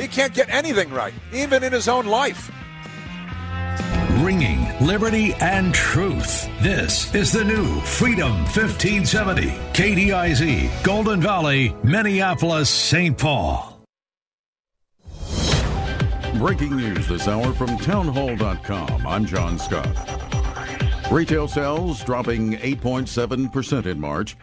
He can't get anything right, even in his own life. Ringing liberty and truth. This is the new Freedom 1570. KDIZ, Golden Valley, Minneapolis, St. Paul. Breaking news this hour from townhall.com. I'm John Scott. Retail sales dropping 8.7% in March.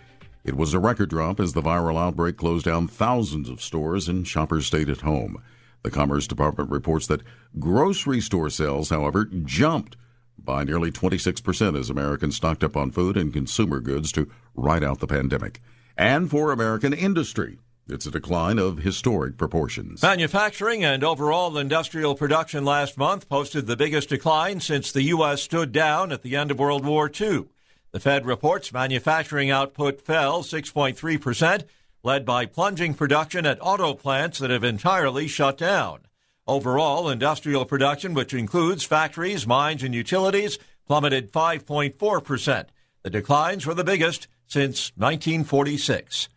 It was a record drop as the viral outbreak closed down thousands of stores and shoppers stayed at home. The Commerce Department reports that grocery store sales, however, jumped by nearly 26% as Americans stocked up on food and consumer goods to ride out the pandemic. And for American industry, it's a decline of historic proportions. Manufacturing and overall industrial production last month posted the biggest decline since the U.S. stood down at the end of World War II. The Fed reports manufacturing output fell 6.3%, led by plunging production at auto plants that have entirely shut down. Overall, industrial production, which includes factories, mines, and utilities, plummeted 5.4%. The declines were the biggest since 1946.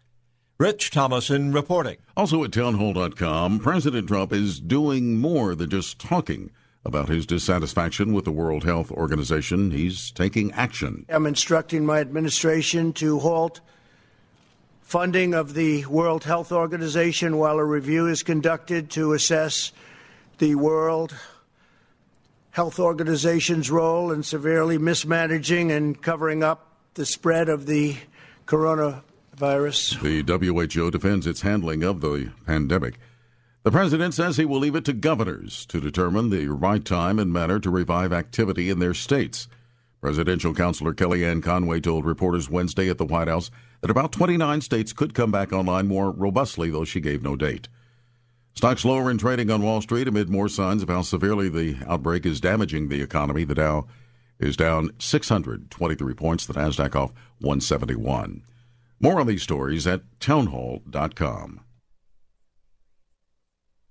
Rich Thomason reporting. Also at townhall.com, President Trump is doing more than just talking about his dissatisfaction with the World Health Organization. He's taking action. I'm instructing my administration to halt funding of the World Health Organization while a review is conducted to assess the World Health Organization's role in severely mismanaging and covering up the spread of the coronavirus. The WHO defends its handling of the pandemic. The president says he will leave it to governors to determine the right time and manner to revive activity in their states. Presidential counselor Kellyanne Conway told reporters Wednesday at the White House that about 29 states could come back online more robustly, though she gave no date. Stocks lower in trading on Wall Street amid more signs of how severely the outbreak is damaging the economy. The Dow is down 623 points, the Nasdaq off 171. More on these stories at townhall.com.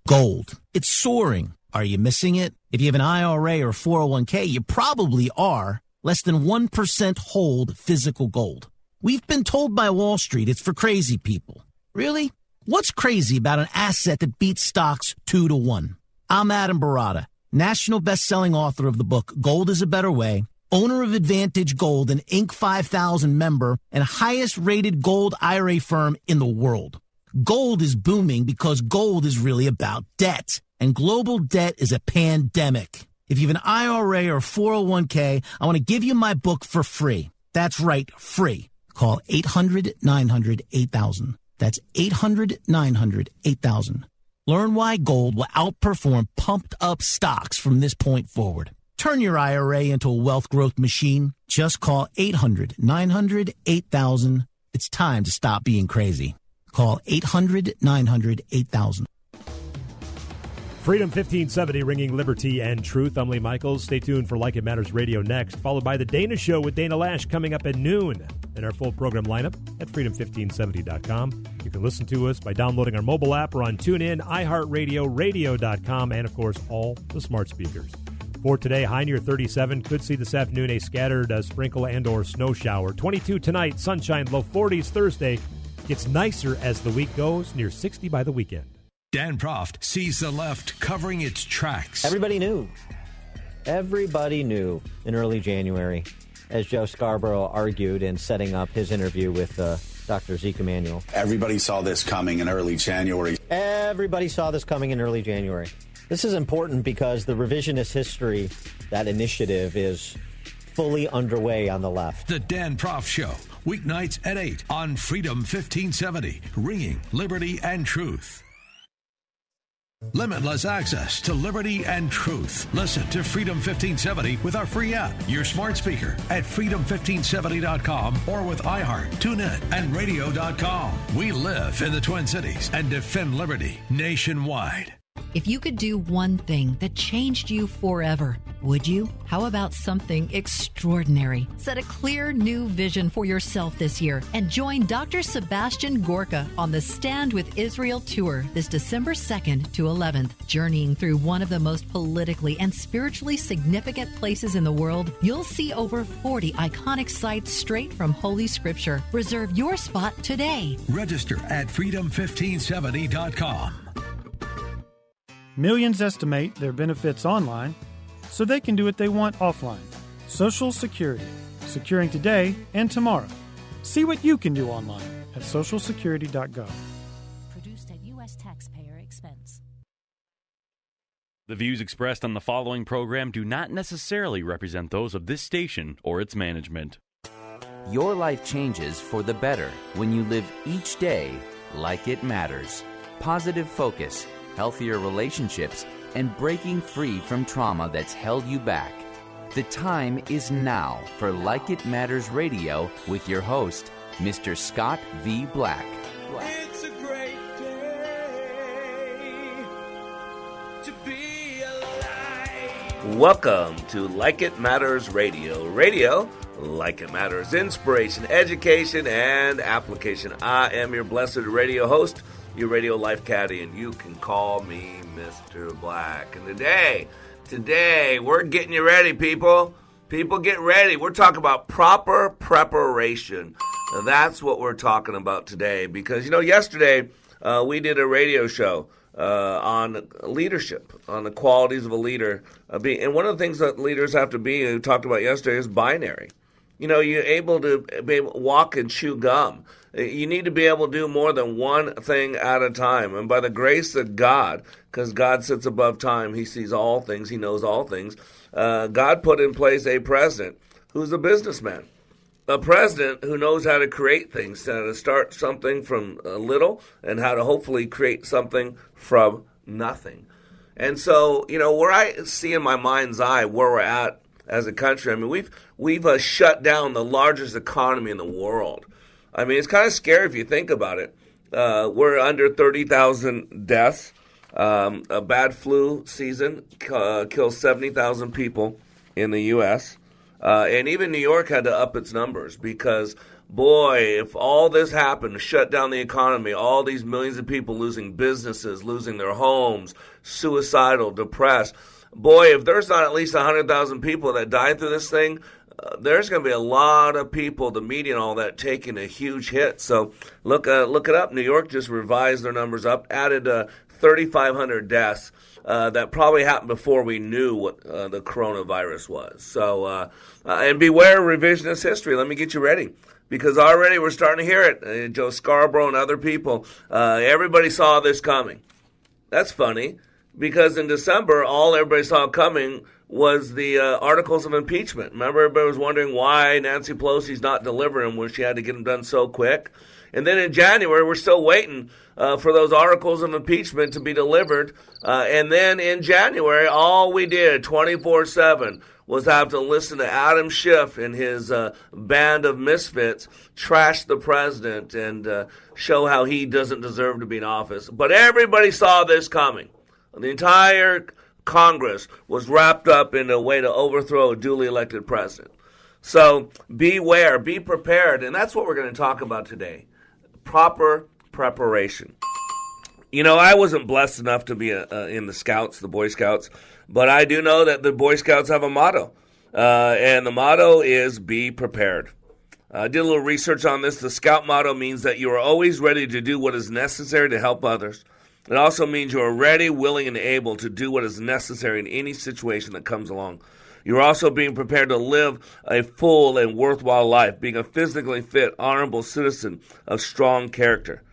Gold. It's soaring. Are you missing it? If you have an IRA or 401k, you probably are. Less than 1% hold physical gold. We've been told by Wall Street it's for crazy people. Really? What's crazy about an asset that beats stocks two to one? I'm Adam Baratta, national best-selling author of the book Gold is a Better Way, owner of Advantage Gold, an Inc. 5000 member, and highest rated gold IRA firm in the world. Gold is booming because gold is really about debt, and global debt is a pandemic. If you have an IRA or 401k, I want to give you my book for free. That's right, free. Call 800 900 8000. That's 800 900 8000. Learn why gold will outperform pumped up stocks from this point forward. Turn your IRA into a wealth growth machine. Just call 800 900 8000. It's time to stop being crazy. Call 800 900 8000. Freedom 1570, ringing liberty and truth. I'm Lee Michaels. Stay tuned for Like It Matters Radio next, followed by The Dana Show with Dana Loesch coming up at noon. And our full program lineup at freedom1570.com. You can listen to us by downloading our mobile app or on TuneIn, iHeartRadio, radio.com, and of course, all the smart speakers. For today, high near 37. Could see this afternoon a scattered uh, sprinkle and or snow shower. 22 tonight, sunshine, low 40s Thursday. Gets nicer as the week goes, near 60 by the weekend. Dan Proft sees the left covering its tracks. Everybody knew. Everybody knew in early January, as Joe Scarborough argued in setting up his interview with uh, Dr. Zeke Emanuel. Everybody saw this coming in early January. Everybody saw this coming in early January. This is important because the revisionist history, that initiative, is fully underway on the left. The Dan Proft Show, weeknights at 8 on Freedom 1570, ringing liberty and truth. Limitless access to liberty and truth. Listen to Freedom 1570 with our free app, your smart speaker at freedom1570.com or with iHeart, TuneIn, and radio.com. We live in the Twin Cities and defend liberty nationwide. If you could do one thing that changed you forever, would you? How about something extraordinary? Set a clear new vision for yourself this year and join Dr. Sebastian Gorka on the Stand with Israel tour this December 2nd to 11th. Journeying through one of the most politically and spiritually significant places in the world, you'll see over 40 iconic sites straight from Holy Scripture. Reserve your spot today. Register at freedom1570.com. Millions estimate their benefits online so they can do what they want offline. Social Security, securing today and tomorrow. See what you can do online at socialsecurity.gov. Produced at U.S. taxpayer expense. The views expressed on the following program do not necessarily represent those of this station or its management. Your life changes for the better when you live each day like it matters. Positive focus, healthier relationships, and breaking free from trauma that's held you back. The time is now for Like It Matters Radio with your host, Mr. Scott V. Black. It's a great day to be alive. Welcome to Like It Matters Radio. Radio, like it matters, inspiration, education, and application. I am your blessed radio host, your radio life caddy, and you can call me Mr. Black. And today, today, we're getting you ready, people. People, get ready. We're talking about proper preparation. That's what we're talking about today. Because, you know, yesterday uh, we did a radio show uh, on leadership, on the qualities of a leader. Uh, be, and one of the things that leaders have to be, we talked about yesterday, is binary. You know, you're able to be able to walk and chew gum. You need to be able to do more than one thing at a time. And by the grace of God, because God sits above time, He sees all things, He knows all things. Uh, God put in place a president who's a businessman, a president who knows how to create things, how to start something from a little, and how to hopefully create something from nothing. And so, you know, where I see in my mind's eye where we're at as a country, I mean, we've we've uh, shut down the largest economy in the world. I mean, it's kind of scary if you think about it. Uh, we're under 30,000 deaths. Um, a bad flu season uh, kills 70,000 people in the U.S. Uh, and even New York had to up its numbers because, boy, if all this happened, shut down the economy, all these millions of people losing businesses, losing their homes, suicidal, depressed, boy, if there's not at least 100,000 people that died through this thing, there's going to be a lot of people, the media and all that, taking a huge hit. So look, uh, look it up. New York just revised their numbers up, added uh, 3,500 deaths. Uh, that probably happened before we knew what uh, the coronavirus was. So, uh, and beware revisionist history. Let me get you ready because already we're starting to hear it. Joe Scarborough and other people, everybody saw this coming. That's funny because in December, all everybody saw coming was the uh, articles of impeachment. Remember, everybody was wondering why Nancy Pelosi's not delivering when she had to get them done so quick. And then in January, we're still waiting uh, for those articles of impeachment to be delivered. Uh, and then in January, all we did 24 7 was have to listen to Adam Schiff and his uh, band of misfits trash the president and uh, show how he doesn't deserve to be in office. But everybody saw this coming. The entire Congress was wrapped up in a way to overthrow a duly elected president. So beware, be prepared, and that's what we're going to talk about today proper preparation. You know, I wasn't blessed enough to be a, uh, in the Scouts, the Boy Scouts, but I do know that the Boy Scouts have a motto, uh, and the motto is be prepared. I did a little research on this. The Scout motto means that you are always ready to do what is necessary to help others. It also means you are ready, willing, and able to do what is necessary in any situation that comes along. You're also being prepared to live a full and worthwhile life, being a physically fit, honorable citizen of strong character.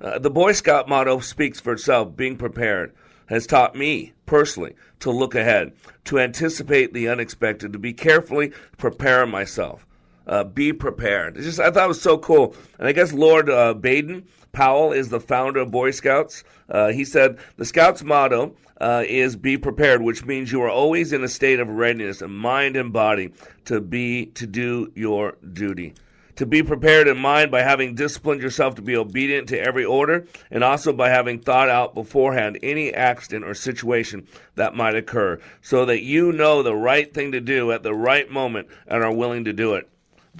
Uh, the Boy Scout motto speaks for itself. Being prepared has taught me personally to look ahead, to anticipate the unexpected, to be carefully preparing myself. Uh, be prepared. It's just I thought it was so cool, and I guess Lord uh, Baden Powell is the founder of Boy Scouts. Uh, he said the Scouts motto uh, is "Be prepared," which means you are always in a state of readiness, in mind and body, to be to do your duty. To be prepared in mind by having disciplined yourself to be obedient to every order, and also by having thought out beforehand any accident or situation that might occur, so that you know the right thing to do at the right moment and are willing to do it.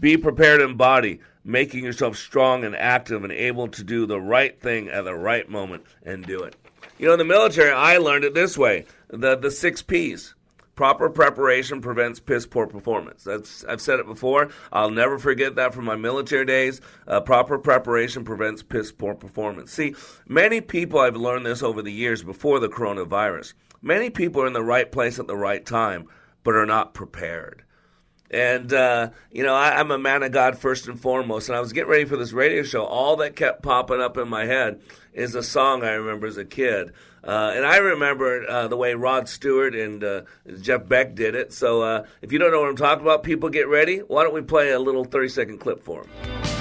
Be prepared in body, making yourself strong and active and able to do the right thing at the right moment and do it. You know, in the military, I learned it this way the, the six P's. Proper preparation prevents piss poor performance. That's I've said it before. I'll never forget that from my military days. Uh, proper preparation prevents piss poor performance. See, many people I've learned this over the years before the coronavirus. Many people are in the right place at the right time, but are not prepared. And, uh, you know, I, I'm a man of God first and foremost. And I was getting ready for this radio show. All that kept popping up in my head is a song I remember as a kid. Uh, and I remember uh, the way Rod Stewart and uh, Jeff Beck did it. So uh, if you don't know what I'm talking about, people get ready. Why don't we play a little 30 second clip for them?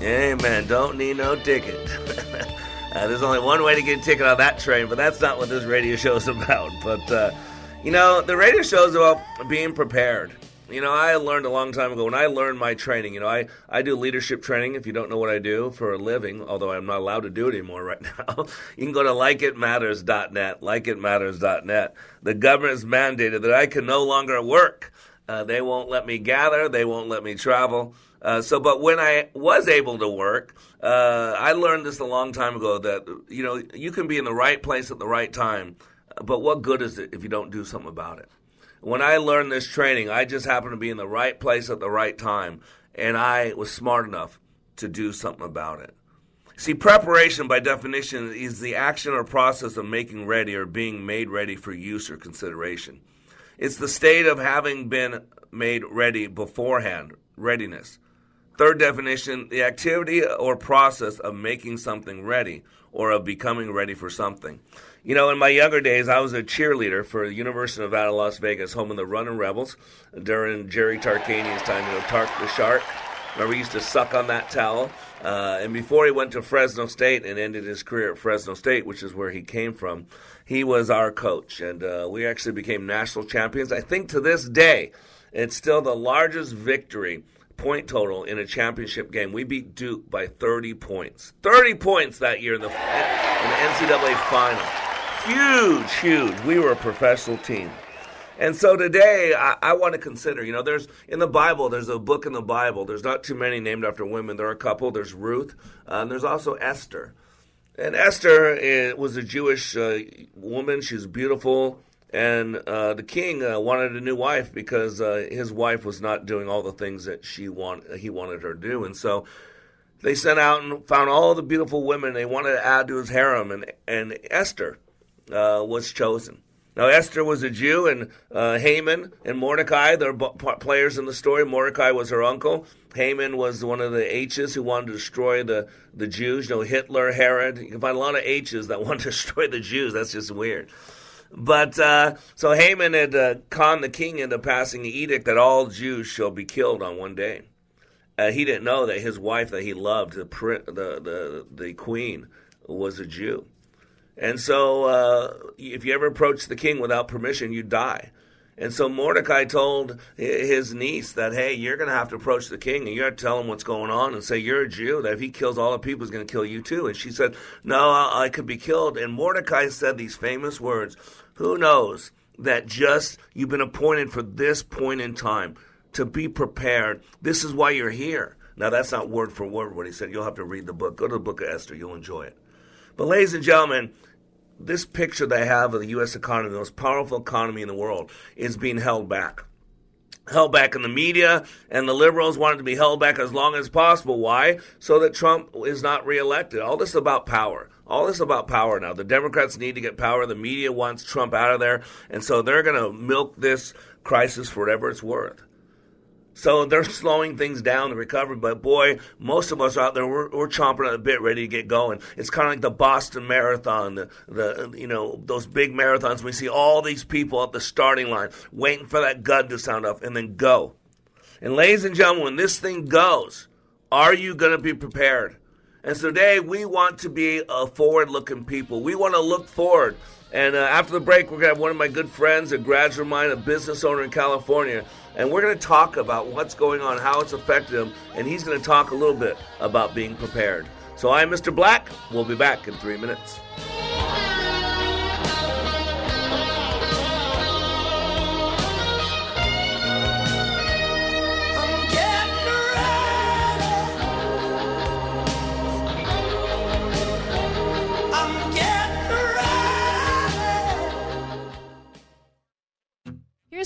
Amen. Don't need no ticket. uh, there's only one way to get a ticket on that train, but that's not what this radio show is about. But, uh, you know, the radio show is about being prepared. You know, I learned a long time ago when I learned my training. You know, I, I do leadership training. If you don't know what I do for a living, although I'm not allowed to do it anymore right now, you can go to likeitmatters.net. Likeitmatters.net. The government's mandated that I can no longer work. Uh, they won't let me gather. They won't let me travel. Uh, so, but when I was able to work, uh, I learned this a long time ago that you know you can be in the right place at the right time, but what good is it if you don't do something about it? When I learned this training, I just happened to be in the right place at the right time, and I was smart enough to do something about it. See, preparation by definition is the action or process of making ready or being made ready for use or consideration. It's the state of having been made ready beforehand, readiness. Third definition, the activity or process of making something ready or of becoming ready for something. You know, in my younger days, I was a cheerleader for the University of Nevada, Las Vegas, home of the Running Rebels during Jerry Tarkanian's time, you know, Tark the Shark. Remember, he used to suck on that towel. Uh, and before he went to Fresno State and ended his career at Fresno State, which is where he came from, he was our coach. And uh, we actually became national champions. I think to this day, it's still the largest victory point total in a championship game. We beat Duke by 30 points. 30 points that year in the, in the NCAA final. Huge, huge. We were a professional team. And so today, I, I, want to consider, you know, there's in the Bible, there's a book in the Bible. There's not too many named after women. There are a couple. There's Ruth, uh, and there's also Esther. And Esther is, was a Jewish uh, woman. She's beautiful. And uh, the king uh, wanted a new wife because uh, his wife was not doing all the things that she want, he wanted her to do. And so they sent out and found all the beautiful women they wanted to add to his harem. And, and Esther uh, was chosen. Now, Esther was a Jew, and uh, Haman and Mordecai, they're players in the story. Mordecai was her uncle. Haman was one of the H's who wanted to destroy the, the Jews. You know, Hitler, Herod. You can find a lot of H's that want to destroy the Jews. That's just weird. But uh, so Haman had uh, conned the king into passing the edict that all Jews shall be killed on one day. Uh, he didn't know that his wife that he loved, the, the, the, the queen, was a Jew. And so, uh, if you ever approach the king without permission, you die. And so Mordecai told his niece that, hey, you're going to have to approach the king and you have to tell him what's going on and say, you're a Jew, that if he kills all the people, he's going to kill you too. And she said, no, I could be killed. And Mordecai said these famous words Who knows that just you've been appointed for this point in time to be prepared? This is why you're here. Now, that's not word for word what he said. You'll have to read the book. Go to the book of Esther, you'll enjoy it. But, ladies and gentlemen, this picture they have of the U.S. economy, the most powerful economy in the world, is being held back. Held back in the media, and the liberals wanted to be held back as long as possible. Why? So that Trump is not reelected. All this about power. All this about power now. The Democrats need to get power. The media wants Trump out of there. And so they're going to milk this crisis for whatever it's worth. So they're slowing things down, the recovery. But boy, most of us out there, we're, we're chomping at the bit, ready to get going. It's kind of like the Boston Marathon, the, the you know those big marathons. We see all these people at the starting line waiting for that gun to sound off and then go. And ladies and gentlemen, when this thing goes, are you going to be prepared? And so today we want to be a forward-looking people. We want to look forward. And uh, after the break, we're going to have one of my good friends, a graduate of mine, a business owner in California, and we're going to talk about what's going on, how it's affected him, and he's going to talk a little bit about being prepared. So I'm Mr. Black. We'll be back in three minutes.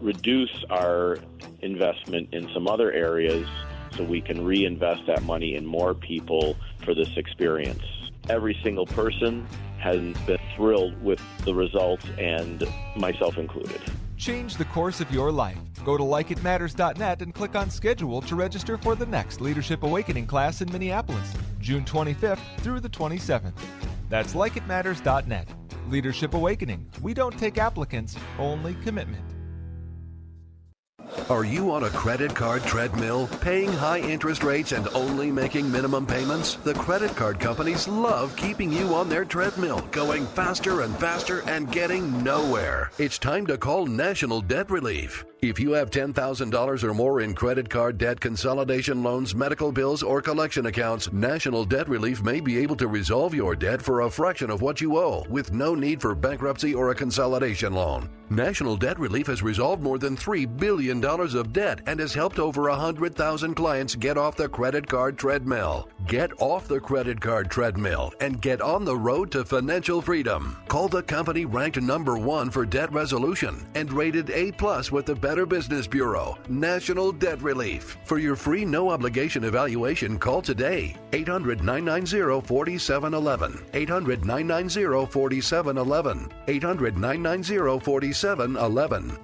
reduce our investment in some other areas so we can reinvest that money in more people for this experience. Every single person has been thrilled with the results, and myself included. Change the course of your life. Go to likeitmatters.net and click on schedule to register for the next Leadership Awakening class in Minneapolis, June 25th through the 27th. That's likeitmatters.net. Leadership Awakening. We don't take applicants, only commitment. Are you on a credit card treadmill, paying high interest rates and only making minimum payments? The credit card companies love keeping you on their treadmill, going faster and faster and getting nowhere. It's time to call National Debt Relief. If you have $10,000 or more in credit card debt, consolidation loans, medical bills, or collection accounts, National Debt Relief may be able to resolve your debt for a fraction of what you owe with no need for bankruptcy or a consolidation loan. National Debt Relief has resolved more than $3 billion of debt and has helped over 100,000 clients get off the credit card treadmill. Get off the credit card treadmill and get on the road to financial freedom. Call the company ranked number one for debt resolution and rated A plus with the Better Business Bureau, National Debt Relief. For your free no obligation evaluation, call today 800 990 4711. 800 990 4711. 800 990 4711.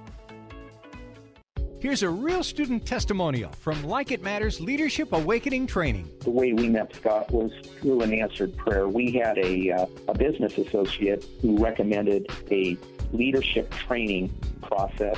Here's a real student testimonial from Like It Matters Leadership Awakening Training. The way we met Scott was through an answered prayer. We had a, uh, a business associate who recommended a leadership training process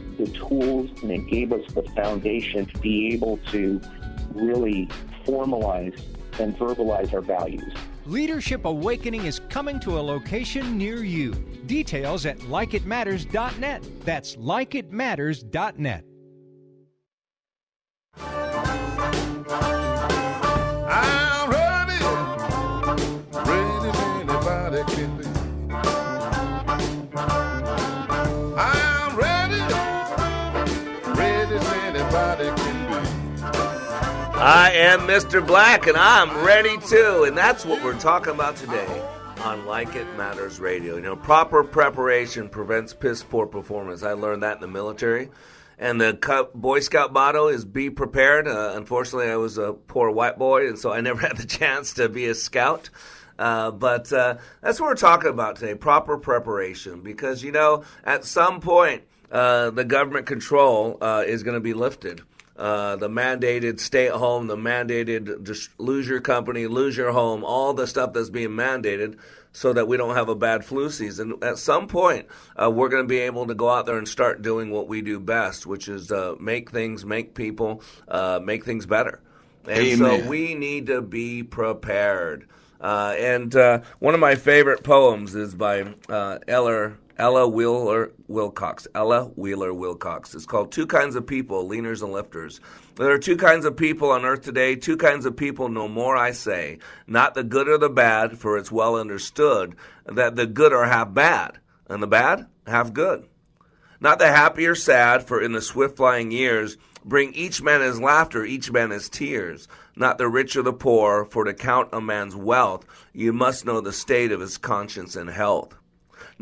the tools and it gave us the foundation to be able to really formalize and verbalize our values. Leadership Awakening is coming to a location near you. Details at likeitmatters.net. That's likeitmatters.net. I am Mr. Black, and I'm ready too. And that's what we're talking about today on Like It Matters Radio. You know, proper preparation prevents piss poor performance. I learned that in the military. And the Boy Scout motto is be prepared. Uh, unfortunately, I was a poor white boy, and so I never had the chance to be a scout. Uh, but uh, that's what we're talking about today proper preparation. Because, you know, at some point, uh, the government control uh, is going to be lifted. Uh, the mandated stay at home, the mandated just lose your company, lose your home, all the stuff that's being mandated so that we don't have a bad flu season. At some point, uh, we're going to be able to go out there and start doing what we do best, which is uh, make things, make people, uh, make things better. And so we need to be prepared. Uh, and uh, one of my favorite poems is by uh, Eller, Ella Wheeler Wilcox. Ella Wheeler Wilcox. It's called Two Kinds of People, Leaners and Lifters. There are two kinds of people on earth today, two kinds of people, no more I say. Not the good or the bad, for it's well understood that the good are half bad, and the bad half good. Not the happy or sad, for in the swift flying years bring each man his laughter, each man his tears. Not the rich or the poor, for to count a man's wealth, you must know the state of his conscience and health.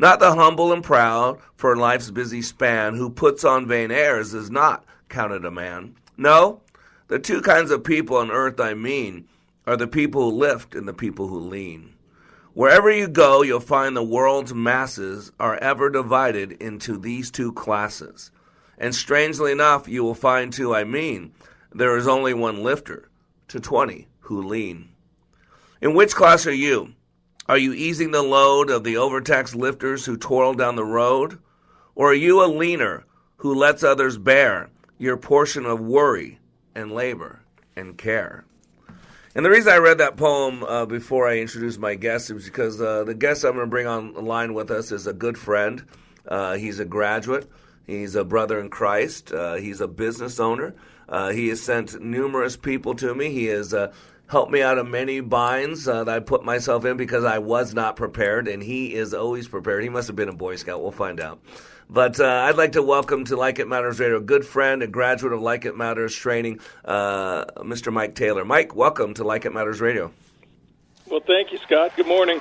Not the humble and proud, for life's busy span, who puts on vain airs is not counted a man. No, the two kinds of people on earth I mean are the people who lift and the people who lean. Wherever you go, you'll find the world's masses are ever divided into these two classes. And strangely enough, you will find too, I mean, there is only one lifter to 20 who lean. In which class are you? Are you easing the load of the overtaxed lifters who toil down the road? Or are you a leaner who lets others bear your portion of worry and labor and care? And the reason I read that poem uh, before I introduced my guest is because uh, the guest I'm going to bring on the line with us is a good friend. Uh, he's a graduate. He's a brother in Christ. Uh, he's a business owner. Uh, he has sent numerous people to me. He has helped me out of many binds uh, that I put myself in because I was not prepared, and he is always prepared. He must have been a Boy Scout. We'll find out. But uh, I'd like to welcome to Like It Matters Radio a good friend, a graduate of Like It Matters training, uh, Mr. Mike Taylor. Mike, welcome to Like It Matters Radio. Well, thank you, Scott. Good morning.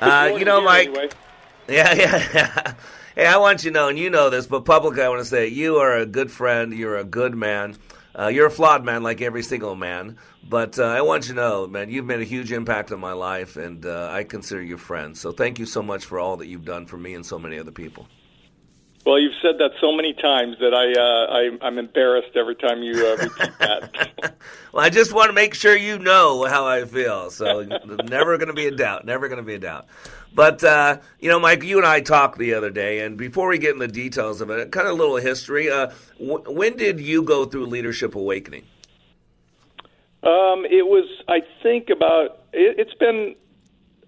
Good Uh, morning you know, Mike. Anyway. Yeah, yeah, yeah. Hey, I want you to know, and you know this, but publicly I want to say you are a good friend. You're a good man. Uh, you're a flawed man like every single man. But uh, I want you to know, man, you've made a huge impact on my life, and uh, I consider you a friend. So thank you so much for all that you've done for me and so many other people. Well, you've said that so many times that I, uh, I I'm embarrassed every time you uh, repeat that. Well, I just want to make sure you know how I feel. So never going to be a doubt. Never going to be a doubt. But uh, you know, Mike, you and I talked the other day, and before we get in the details of it, kind of a little history. Uh, w- when did you go through Leadership Awakening? Um, it was, I think, about. It, it's been.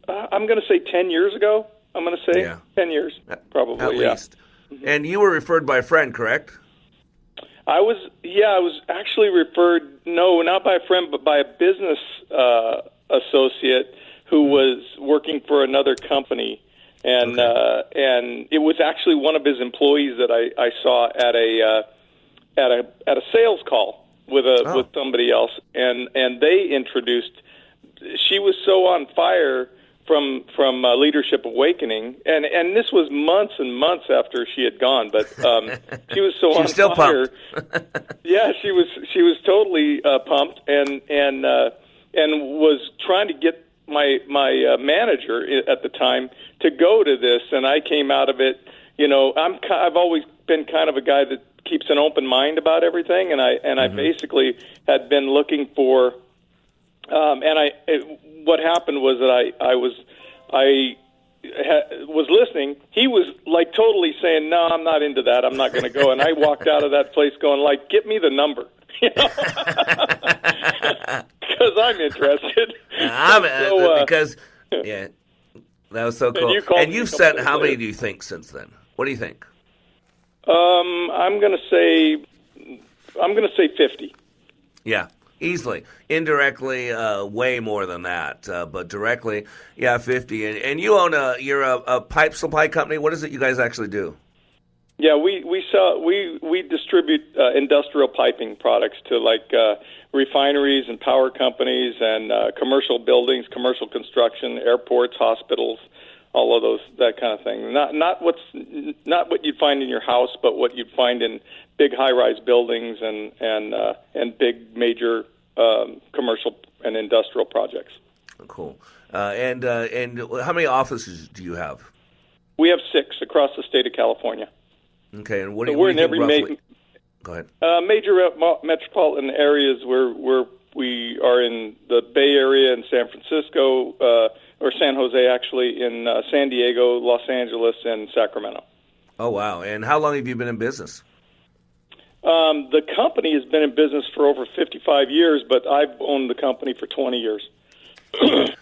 Uh, I'm going to say ten years ago. I'm going to say Yeah. ten years, probably. At yeah. least. And you were referred by a friend, correct? I was, yeah, I was actually referred. No, not by a friend, but by a business uh, associate who was working for another company, and uh, and it was actually one of his employees that I, I saw at a uh, at a at a sales call with a Oh. with somebody else, and and they introduced. She was so on fire from from uh, Leadership Awakening, and and this was months and months after she had gone, but um, she was so She on was still fire. yeah, she was she was totally uh, pumped and and uh, and was trying to get my my uh, manager at the time to go to this, and I came out of it. You know, I'm I've always been kind of a guy that keeps an open mind about everything, and I and I basically had been looking for. Um, and I, it, what happened was that I, I was, I ha, was listening. He was like totally saying, "No, I'm not into that. I'm not going to go." And I walked out of that place going, "Like, get me the number." You know, because I'm interested. I'm, uh, So, uh, because yeah, that was so And cool. you and you've sent how many do you think since then? What do you think? Um, I'm going to say, I'm to say fifty. Yeah, easily. Indirectly, uh, way more than that, uh, but directly, yeah, fifty. And, and you own a you're a, a pipe supply company. What is it you guys actually do? Yeah, we we sell we we distribute uh, industrial piping products to like uh, refineries and power companies and uh, commercial buildings, commercial construction, airports, hospitals, all of those that kind of thing. Not not what's not what you'd find in your house, but what you'd find in big high-rise buildings and and uh, and big major um, commercial and industrial projects. Cool. Uh, and uh, and how many offices do you have? We have six across the state of California. Okay, and what do you, we're what in every think ma- roughly? Go ahead. Uh, major metropolitan areas where where we are in the Bay Area in San Francisco uh, or San Jose, actually in uh, San Diego, Los Angeles, and Sacramento. Oh wow! And how long have you been in business? Um, the company has been in business for over 55 years, but I've owned the company for 20 years.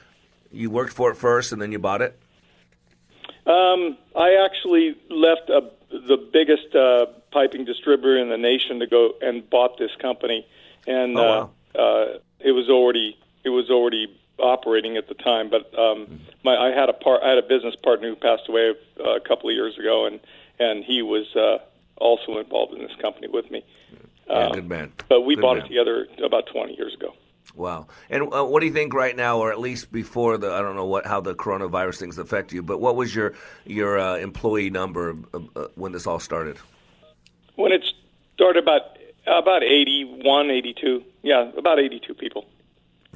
You worked for it first, and then you bought it. Um, I actually left a, the biggest uh, piping distributor in the nation to go and bought this company, and Oh, wow. uh, uh, it was already it was already operating at the time. But um, my I had a part I had a business partner who passed away uh, a couple of years ago, and and he was uh, also involved in this company with me. Yeah, Um, good man. But we Good bought man. it together about 20 years ago. Wow. And uh, what do you think right now, or at least before the I don't know what how the coronavirus things affect you, but what was your your uh, employee number uh, uh, when this all started? When it started about about 81, 82. Yeah, about 82 people.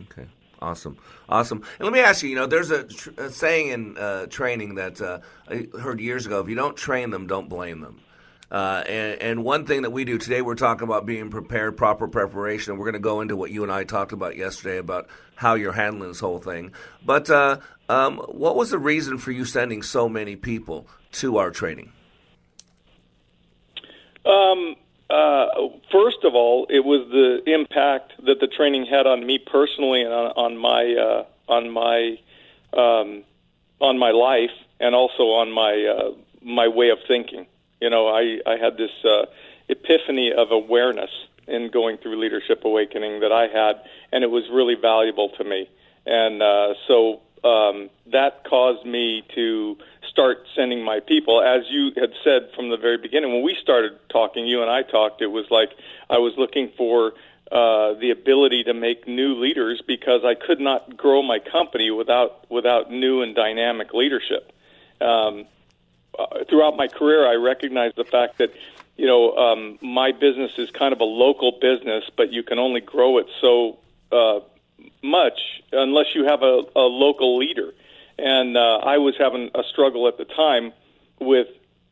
Okay. Awesome, awesome. And let me ask you, you know, there's a, tr- a saying in uh, training that uh, I heard years ago: if you don't train them, don't blame them. Uh, and, and one thing that we do today, we're talking about being prepared, proper preparation, and we're going to go into what you and I talked about yesterday about how you're handling this whole thing. But uh, um, what was the reason for you sending so many people to our training? Um, uh, first of all, it was the impact that the training had on me personally and on, on my uh, on my um, on my life, and also on my uh, my way of thinking. You know, I I had this uh, epiphany of awareness in going through leadership awakening that I had, and it was really valuable to me. And uh, so um, that caused me to start sending my people. As you had said from the very beginning, when we started talking, you and I talked, it was like I was looking for uh, the ability to make new leaders because I could not grow my company without without new and dynamic leadership. Um, uh, throughout my career, I recognize the fact that you know um, my business is kind of a local business, but you can only grow it so uh, much unless you have a, a local leader. And uh, I was having a struggle at the time with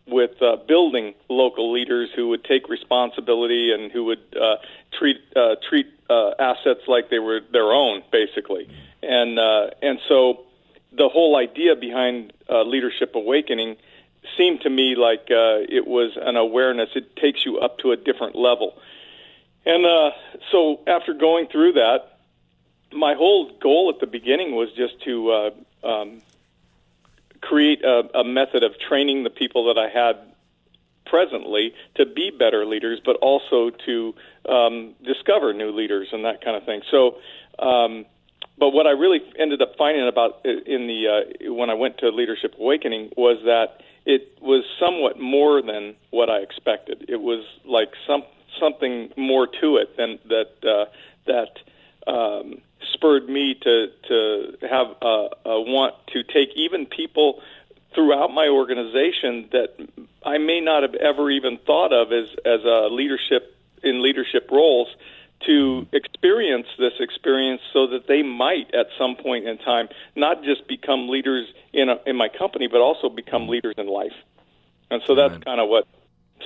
with uh, building local leaders who would take responsibility and who would uh, treat uh, treat uh, assets like they were their own, basically. And uh, and so the whole idea behind uh, leadership awakening seemed to me like uh, it was an awareness. It takes you up to a different level. And uh, so after going through that, my whole goal at the beginning was just to uh, um, create a, a method of training the people that I had presently to be better leaders, but also to um, discover new leaders and that kind of thing. So, um, but what I really ended up finding about in the uh, when I went to Leadership Awakening was that it was somewhat more than what I expected. It was like some something more to it than that uh, that um, spurred me to to have a, a want to take even people throughout my organization that I may not have ever even thought of as as a leadership in leadership roles to experience this experience so that they might at some point in time not just become leaders in a, in my company but also become leaders in life. And so that's kind of what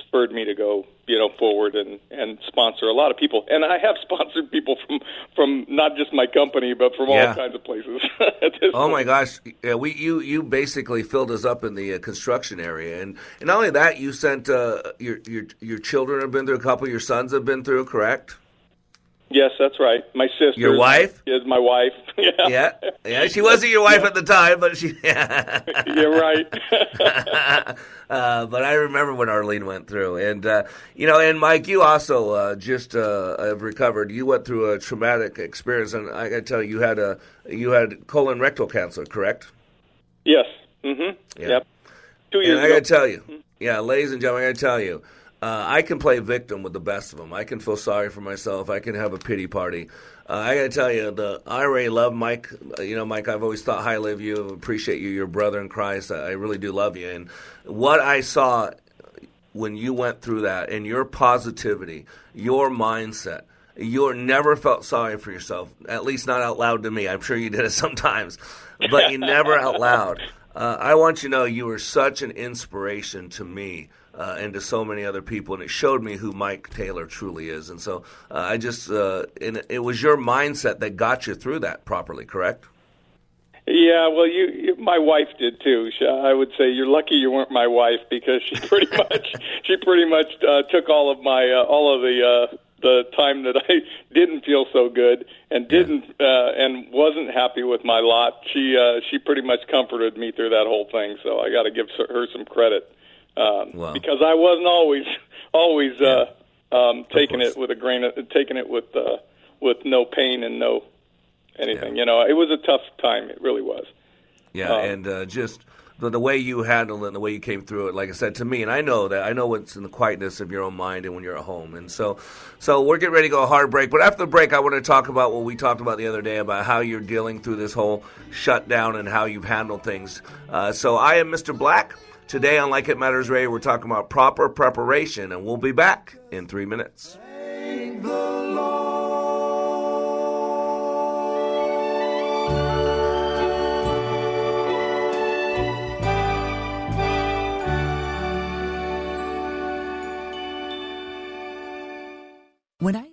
spurred me to go, you know, forward and and sponsor a lot of people. And I have sponsored people from from not just my company but from Yeah. all kinds of places. at this Oh my gosh! Yeah, we you you basically filled us up in the uh, construction area, and and not only that, you sent uh, your your your children have been through a couple. Your sons have been through, correct? Yes, that's right. My sister. Your wife? is my wife. yeah. Yeah, yeah. She wasn't your wife at the time, but she. You're right. uh, but I remember when Arlene went through, and uh, you know, and Mike, you also uh, just uh, have recovered. You went through a traumatic experience, and I got to tell you, you had a you had colon rectal cancer, correct? Yes. Mm-hmm. Yeah. Yep. Two And years I got to tell you, yeah, ladies and gentlemen, I got to tell you, uh, I can play victim with the best of them. I can feel sorry for myself. I can have a pity party. Uh, I got to tell you, the I already love Mike. Uh, you know, Mike, I've always thought highly of you. Appreciate you, your brother in Christ. I, I really do love you. And what I saw when you went through that, and your positivity, your mindset. You never felt sorry for yourself, at least not out loud to me. I'm sure you did it sometimes, but you never out loud. Uh, I want you to know you were such an inspiration to me uh, and to so many other people, and it showed me who Mike Taylor truly is. And so uh, I just, uh, and it was your mindset that got you through that properly, correct? Yeah, well, you, you my wife did too. She, I would say you're lucky you weren't my wife because she pretty much she pretty much uh, took all of my uh, all of the uh, the time that I didn't feel so good and didn't uh, and wasn't happy with my lot. She uh, she pretty much comforted me through that whole thing. So I got to give her some credit um, Wow. because I wasn't always always uh, um, taking it with a grain of taking it with uh, with no pain and no anything. You know, it was a tough time. It really was. Yeah, Um, and uh, just the, the way you handled it and the way you came through it, like I said to me, and I know that I know what's in the quietness of your own mind and when you're at home. And so, so we're getting ready to go a hard break. But after the break, I want to talk about what we talked about the other day about how you're dealing through this whole shutdown and how you've handled things. Uh, so I am Mr. Black. Today on Like It Matters Radio, we're talking about proper preparation, and we'll be back in three minutes. When I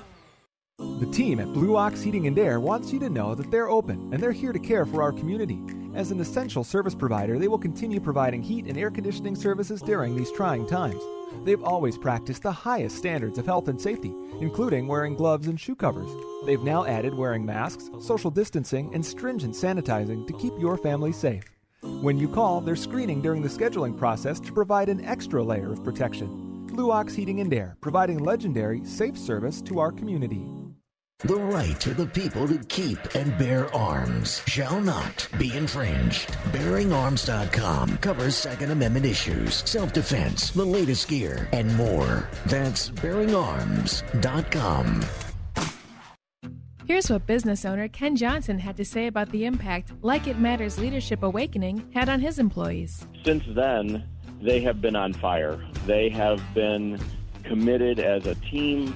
The team at Blue Ox Heating and Air wants you to know that they're open and they're here to care for our community. As an essential service provider, they will continue providing heat and air conditioning services during these trying times. They've always practiced the highest standards of health and safety, including wearing gloves and shoe covers. They've now added wearing masks, social distancing, and stringent sanitizing to keep your family safe. When you call, they're screening during the scheduling process to provide an extra layer of protection. Blue Ox Heating and Air, providing legendary, safe service to our community. The right of the people to keep and bear arms shall not be infringed. BearingArms.com covers Second Amendment issues, self defense, the latest gear, and more. That's BearingArms.com. Here's what business owner Ken Johnson had to say about the impact Like It Matters Leadership Awakening had on his employees. Since then, they have been on fire. They have been committed as a team,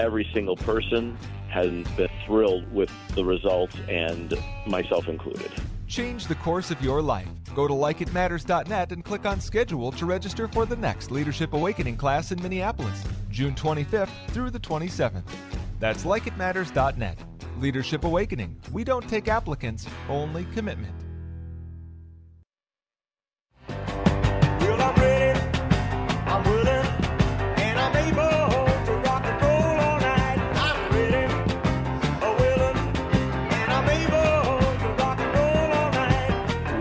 Every single person has been thrilled with the results, and myself included. Change the course of your life. Go to likeitmatters.net and click on schedule to register for the next Leadership Awakening class in Minneapolis, June 25th through the 27th. That's likeitmatters.net. Leadership Awakening. We don't take applicants, only commitment.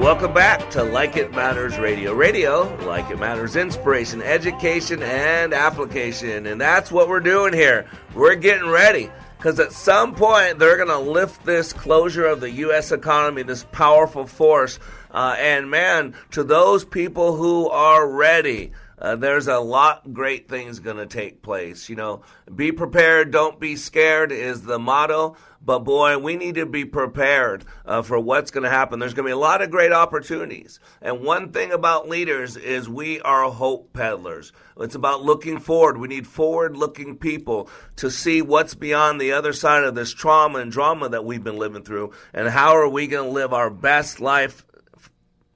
Welcome back to Like It Matters Radio. Radio, like it matters, inspiration, education, and application. And that's what we're doing here. We're getting ready. Because at some point, they're going to lift this closure of the U.S. economy, this powerful force. Uh, and man, to those people who are ready, Uh, there's a lot great things going to take place. You know, be prepared, don't be scared is the motto. But boy, we need to be prepared uh, for what's going to happen. There's going to be a lot of great opportunities. And one thing about leaders is we are hope peddlers. It's about looking forward. We need forward looking people to see what's beyond the other side of this trauma and drama that we've been living through. And how are we going to live our best life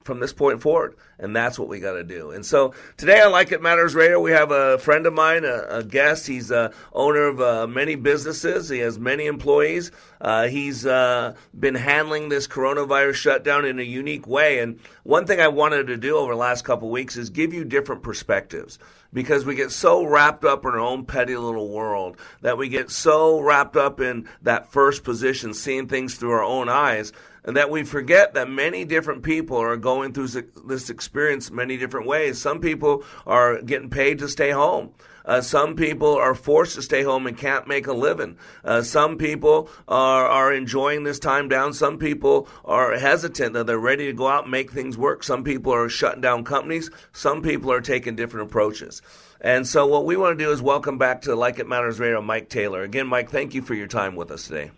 from this point forward. And that's what we got to do. And so today on Like It Matters Radio, we have a friend of mine, a, a guest. He's a owner of uh, many businesses. He has many employees. Uh, he's uh, been handling this coronavirus shutdown in a unique way. And one thing I wanted to do over the last couple weeks is give you different perspectives because we get so wrapped up in our own petty little world that we get so wrapped up in that first position, seeing things through our own eyes, that we forget that many different people are going through this experience many different ways. Some people are getting paid to stay home. Uh, some people are forced to stay home and can't make a living. Uh, some people are, are enjoying this time down. Some people are hesitant that they're ready to go out and make things work. Some people are shutting down companies. Some people are taking different approaches. And so, what we want to do is welcome back to Like It Matters Radio, Mike Taylor. Again, Mike, thank you for your time with us today.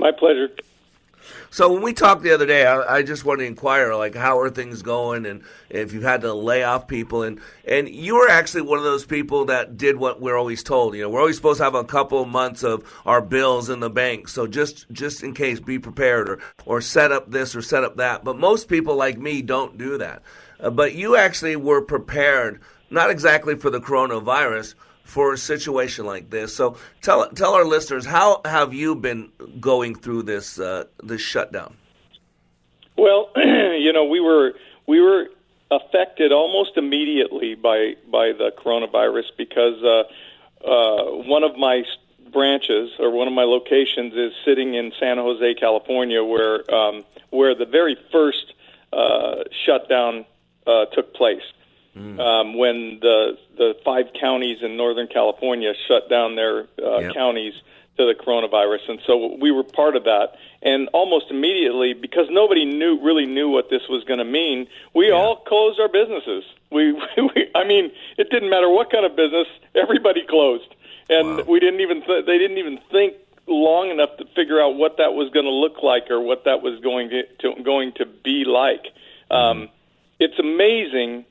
My pleasure. So when we talked the other day, I, I, just want to inquire, like, how are things going, and if you've had to lay off people, and and you were actually one of those people that did what we're always told. You know, we're always supposed to have a couple months of our bills in the bank, so just just in case, be prepared, or or set up this or set up that. But most people like me don't do that. Uh, but you actually were prepared, not exactly for the coronavirus for a situation like this. So tell tell our listeners how have you been going through this uh, this shutdown? Well, you know we were we were affected almost immediately by by the coronavirus because uh, uh, one of my branches or one of my locations is sitting in San Jose, California, where um, where the very first uh, shutdown uh, took place mm. um, when the the five counties in Northern California shut down their uh, yep. counties to the coronavirus, and so we were part of that. And almost immediately, because nobody knew really knew what this was going to mean, we yeah. all closed our businesses. We, we, I mean, it didn't matter what kind of business, everybody closed, and wow. we didn't even th- they didn't even think long enough to figure out what that was going to look like or what that was going to, to going to be like. Mm. Um, it's amazing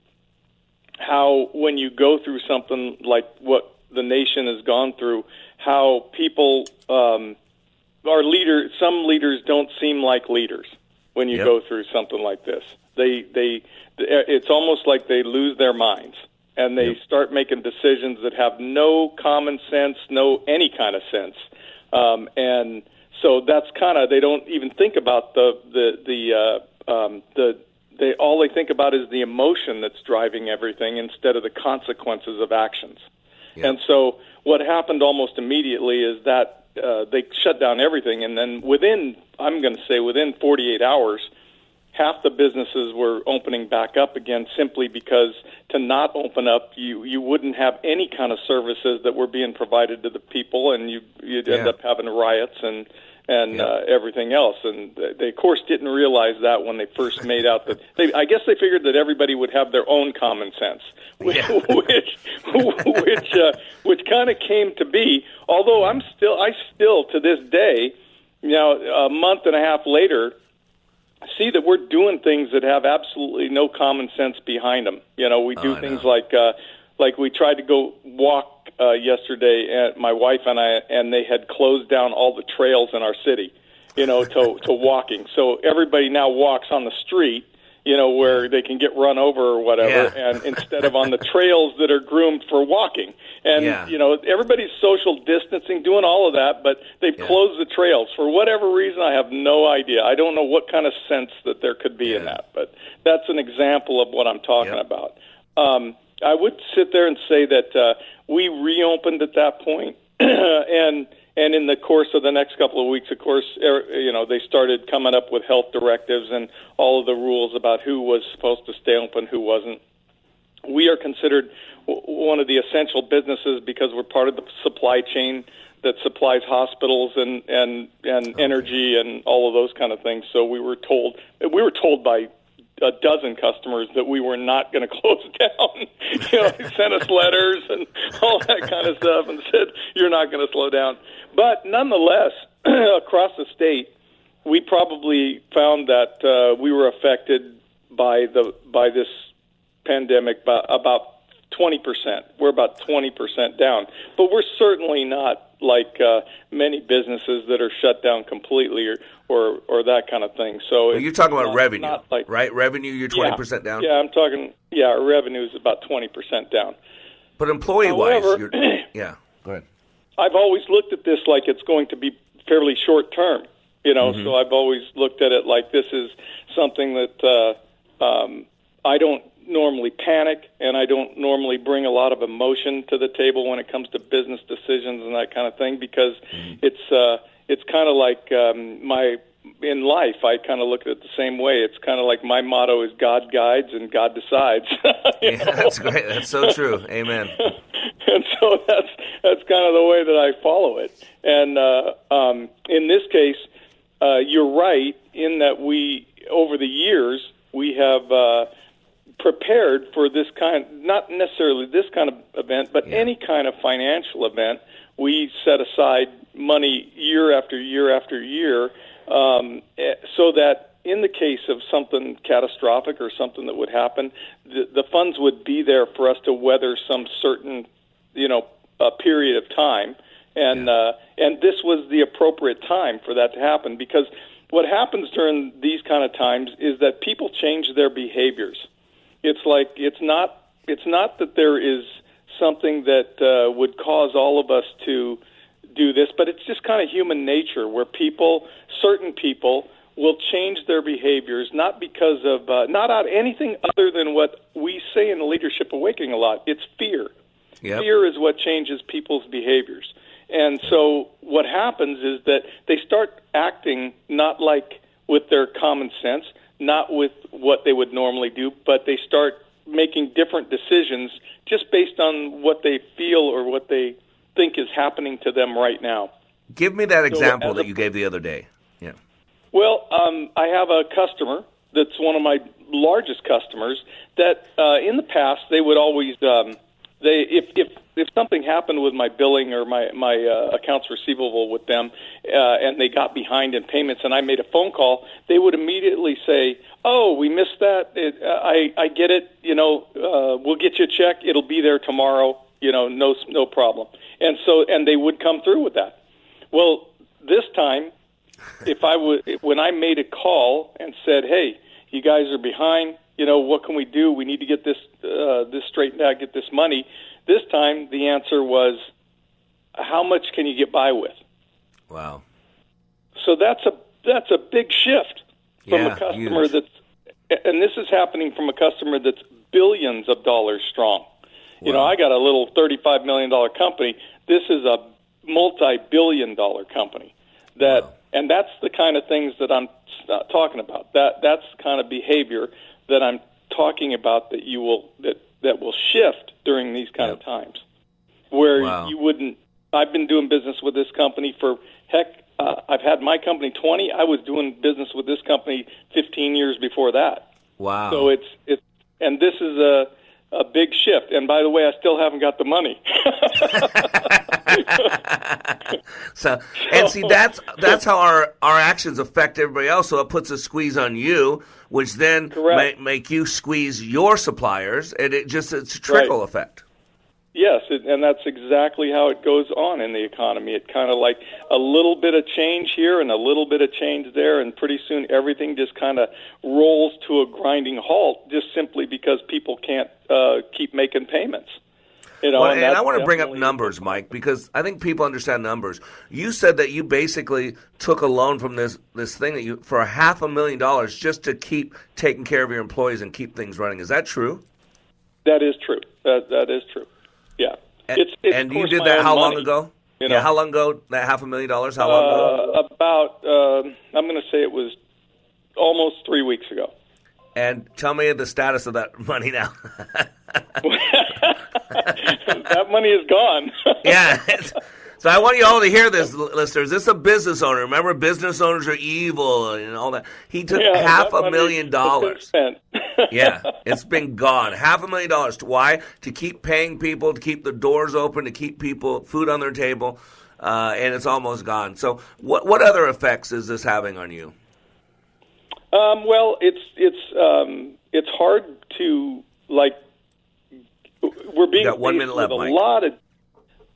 how when you go through something like what the nation has gone through, how people um, our leader some leaders don't seem like leaders when you yep. go through something like this. They they it's almost like they lose their minds and they yep. start making decisions that have no common sense, no any kind of sense. Um, and so that's kind of they don't even think about the the the uh, um, the they all they think about is the emotion that's driving everything instead of the consequences of actions. Yeah. And so what happened almost immediately is that uh, they shut down everything, and then within I'm going to say within 48 hours, half the businesses were opening back up again simply because to not open up you you wouldn't have any kind of services that were being provided to the people and you you'd yeah. end up having riots and and yeah. uh, everything else. And they, of course, didn't realize that when they first made out that. They, I guess they figured that everybody would have their own common sense, which yeah. which which, uh, which kind of came to be. Although I'm still, I still to this day, you know, a month and a half later, see that we're doing things that have absolutely no common sense behind them. You know, we do oh, things know. like uh, like we tried to go walk uh, yesterday, and my wife and I, and they had closed down all the trails in our city, you know, to to walking. So everybody now walks on the street, you know, where they can get run over or whatever, yeah. and instead of on the trails that are groomed for walking. And yeah. you know, everybody's social distancing, doing all of that, but they've yeah. closed the trails for whatever reason. I have no idea. I don't know what kind of sense that there could be in that, but that's an example of what I'm talking yep. about. Um, I would sit there and say that uh, we reopened at that point, and and in the course of the next couple of weeks, of course, er, you know, they started coming up with health directives and all of the rules about who was supposed to stay open, who wasn't. We are considered one of the essential businesses because we're part of the supply chain that supplies hospitals and and and energy and all of those kind of things. So we were told we were told by a dozen customers that we were not going to close down. you know, they sent us letters and all that kind of stuff, and said you're not going to slow down. But nonetheless, across the state, we probably found that uh, we were affected by the by this pandemic by about 20%. We're about 20% down. But we're certainly not like uh, many businesses that are shut down completely or, or, or that kind of thing. So Well, you're talking about not- revenue, not like, right? Revenue, you're Yeah. 20% down. Yeah, I'm talking, yeah, our revenue is about 20% down. But employee wise, However- yeah. Go ahead. I've always looked at this like it's going to be fairly short term. You know, Mhm. so I've always looked at it like this is something that uh, um, I don't normally panic, and I don't normally bring a lot of emotion to the table when it comes to business decisions and that kind of thing because it's uh, it's kind of like um, my in life. I kind of look at it the same way. It's kind of like my motto is God guides and God decides. Yeah, that's great. That's so true. Amen. and so that's that's kind of the way that I follow it. And uh, um, in this case, uh, you're right in that we over the years we have uh, prepared for this kind, not necessarily this kind of event, but any kind of financial event. We set aside money year after year after year, um, eh, so that in the case of something catastrophic or something that would happen, the, the funds would be there for us to weather some certain, you know, uh, period of time. And uh, and this was the appropriate time for that to happen because what happens during these kind of times is that people change their behaviors. It's like it's not it's not that there is something that uh, would cause all of us to do this, but it's just kind of human nature where people, certain people, will change their behaviors not because of uh, not out anything other than what we say in the leadership awakening a lot. It's fear. Yep. Fear is what changes people's behaviors. And so what happens is that they start acting not like with their common sense, not with what they would normally do, but they start making different decisions just based on what they feel or what they think is happening to them right now. Give me that So example as that a- you gave the other day. Yeah. Well, um, I have a customer that's one of my largest customers that uh, in the past they would always um, they if if if something happened with my billing or my my uh, accounts receivable with them uh, and they got behind in payments and I made a phone call, they would immediately say, "Oh, we missed that. It, uh, I I get it. You know, uh, we'll get you a check. It'll be there tomorrow. You know, no no problem." And so and they would come through with that. Well, this time if I would, when I made a call and said, "Hey, you guys are behind. You know, what can we do? We need to get this uh, this straightened out, get this money." This time, the answer was, "How much can you get by with?" Wow. So that's a that's a big shift from Yeah, a customer huge. that's, and this is happening from a customer that's billions of dollars strong. You know, I got a little thirty-five million dollar company. This is a multi-billion dollar company. That and that's the kind of things that I'm uh, talking about. That that's the kind of behavior that I'm talking about that you will that that will shift during these kind of times, where Wow. you wouldn't. I've been doing business with this company for heck. Uh, I've had my company 20. I was doing business with this company 15 years before that. Wow. So it's it's and this is a a big shift. And by the way, I still haven't got the money. So and see that's that's how our our actions affect everybody else. So it puts a squeeze on you, which then make make you squeeze your suppliers, and it just it's a trickle Right. effect. Yes, it, and that's exactly how it goes on in the economy. It kind of like a little bit of change here and a little bit of change there, and pretty soon everything just kind of rolls to a grinding halt, just simply because people can't uh, keep making payments. You know, well, and and, I want to bring up numbers, Mike, because I think people understand numbers. You said that you basically took a loan from this this thing that you for a half a million dollars just to keep taking care of your employees and keep things running. Is that true? That is true. That that is true. Yeah, And, it's, it's and you did that how long money, ago? you know. Yeah, how long ago? That half a million dollars? How long ago? Uh, about um I'm going to say it was almost three weeks ago. And tell me the status of that money now. that money is gone. yeah. So I want you all to hear this, listeners. This is a business owner. Remember, business owners are evil and all that. He took Yeah, half a million dollars. yeah, it's been gone. Half a million dollars. To why? To keep paying people, to keep the doors open, to keep people food on their table, uh, and it's almost gone. So, what what other effects is this having on you? Um, well, it's it's um, it's hard to like. We're being got one faced minute with a Mike. lot of.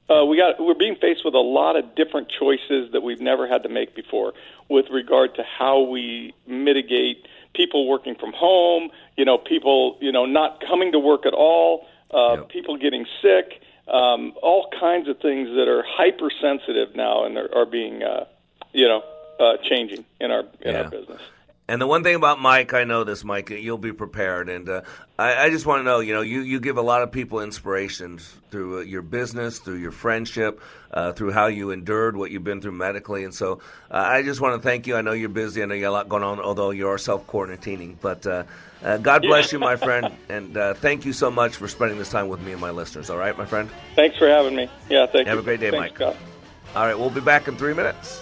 Uh, we got we're being faced with a lot of different choices that we've never had to make before with regard to how we mitigate people working from home. You know, people you know not coming to work at all. Uh, People getting sick. Um, all kinds of things that are hypersensitive now and are, are being uh, you know uh, changing in our in Yeah. our business. And the one thing about Mike, I know this, Mike, you'll be prepared. And uh, I, I just want to know, you know, you, you give a lot of people inspirations through uh, your business, through your friendship, uh, through how you endured what you've been through medically. And so uh, I just want to thank you. I know you're busy. I know you got a lot going on, although you are self quarantining. But uh, uh, God bless you, my friend. And uh, thank you so much for spending this time with me and my listeners. All right, my friend? Thanks for having me. Yeah, thank you. Have you. a great day, Thanks, Mike. Scott. All right, we'll be back in three minutes.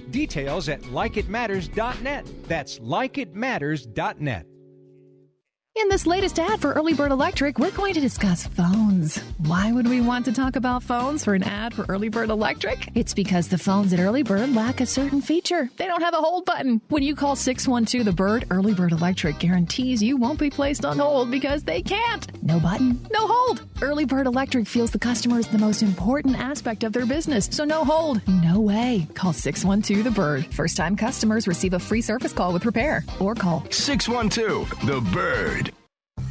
Details at likeitmatters.net. That's likeitmatters.net. In this latest ad for Early Bird Electric, we're going to discuss phones. Why would we want to talk about phones for an ad for Early Bird Electric? It's because the phones at Early Bird lack a certain feature. They don't have a hold button. When you call 612 the Bird, Early Bird Electric guarantees you won't be placed on hold because they can't. No button, no hold. Early Bird Electric feels the customer is the most important aspect of their business, so no hold, no way. Call 612 the Bird. First time customers receive a free service call with repair or call 612 The Bird.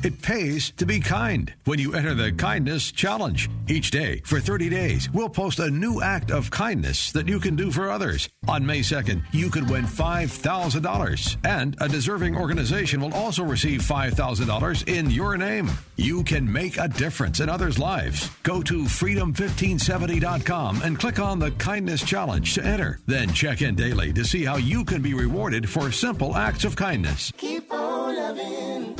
It pays to be kind when you enter the Kindness Challenge. Each day, for 30 days, we'll post a new act of kindness that you can do for others. On May 2nd, you could win $5,000, and a deserving organization will also receive $5,000 in your name. You can make a difference in others' lives. Go to freedom1570.com and click on the Kindness Challenge to enter. Then check in daily to see how you can be rewarded for simple acts of kindness. Keep on loving.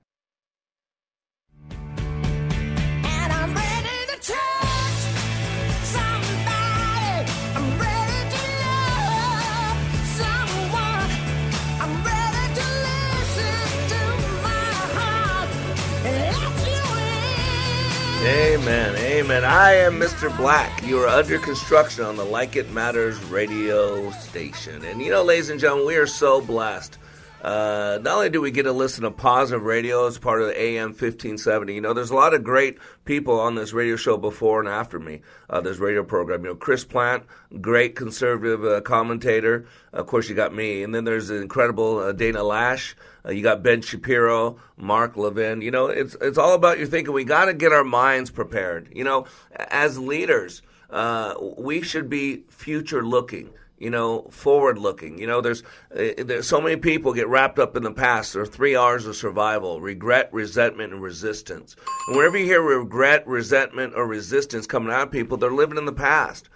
Amen. Amen. I am Mr. Black. You are under construction on the Like It Matters radio station. And you know, ladies and gentlemen, we are so blessed. Uh, not only do we get to listen to positive radio as part of the AM 1570, you know, there's a lot of great people on this radio show before and after me, uh, this radio program. You know, Chris Plante, great conservative uh, commentator. Of course, you got me. And then there's the incredible uh, Dana Loesch. Uh, you got Ben Shapiro, Mark Levin. You know, it's it's all about your thinking. We got to get our minds prepared. You know, as leaders, uh, we should be future looking. You know, forward looking. You know, there's uh, there's so many people get wrapped up in the past. There are three R's of survival: regret, resentment, and resistance. And whenever you hear regret, resentment, or resistance coming out of people, they're living in the past.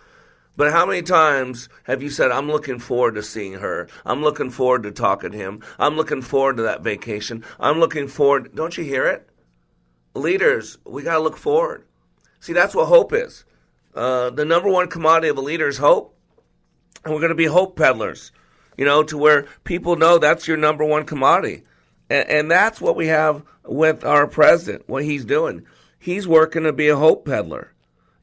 But how many times have you said, I'm looking forward to seeing her. I'm looking forward to talking to him. I'm looking forward to that vacation. I'm looking forward. Don't you hear it? Leaders, we got to look forward. See, that's what hope is. Uh, the number one commodity of a leader is hope. And we're going to be hope peddlers, you know, to where people know that's your number one commodity. And, and that's what we have with our president, what he's doing. He's working to be a hope peddler.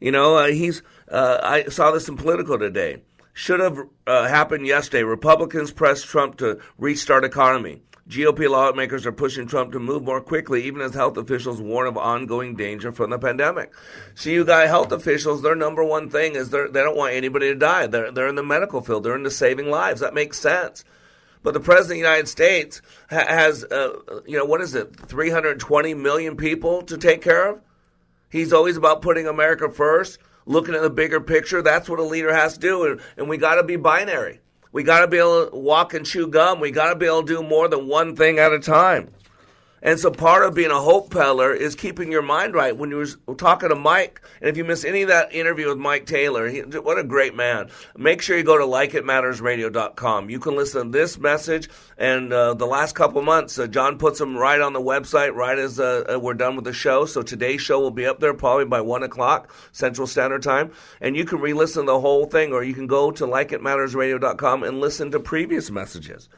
You know, uh, he's. Uh, I saw this in Politico today. Should have uh, happened yesterday. Republicans pressed Trump to restart economy. GOP lawmakers are pushing Trump to move more quickly, even as health officials warn of ongoing danger from the pandemic. So you got health officials, their number one thing is they don't want anybody to die. They're, they're in the medical field. They're into saving lives. That makes sense. But the president of the United States ha- has, uh, you know, what is it, 320 million people to take care of? He's always about putting America first, looking at the bigger picture. That's what a leader has to do. And, and we got to be binary. We got to be able to walk and chew gum. We got to be able to do more than one thing at a time. And so part of being a hope peddler is keeping your mind right. When you were talking to Mike, and if you miss any of that interview with Mike Taylor, he, what a great man. Make sure you go to likeitmattersradio.com. You can listen to this message and uh, the last couple months. Uh, John puts them right on the website right as uh, we're done with the show. So today's show will be up there probably by 1 o'clock Central Standard Time. And you can re-listen to the whole thing or you can go to likeitmattersradio.com and listen to previous messages.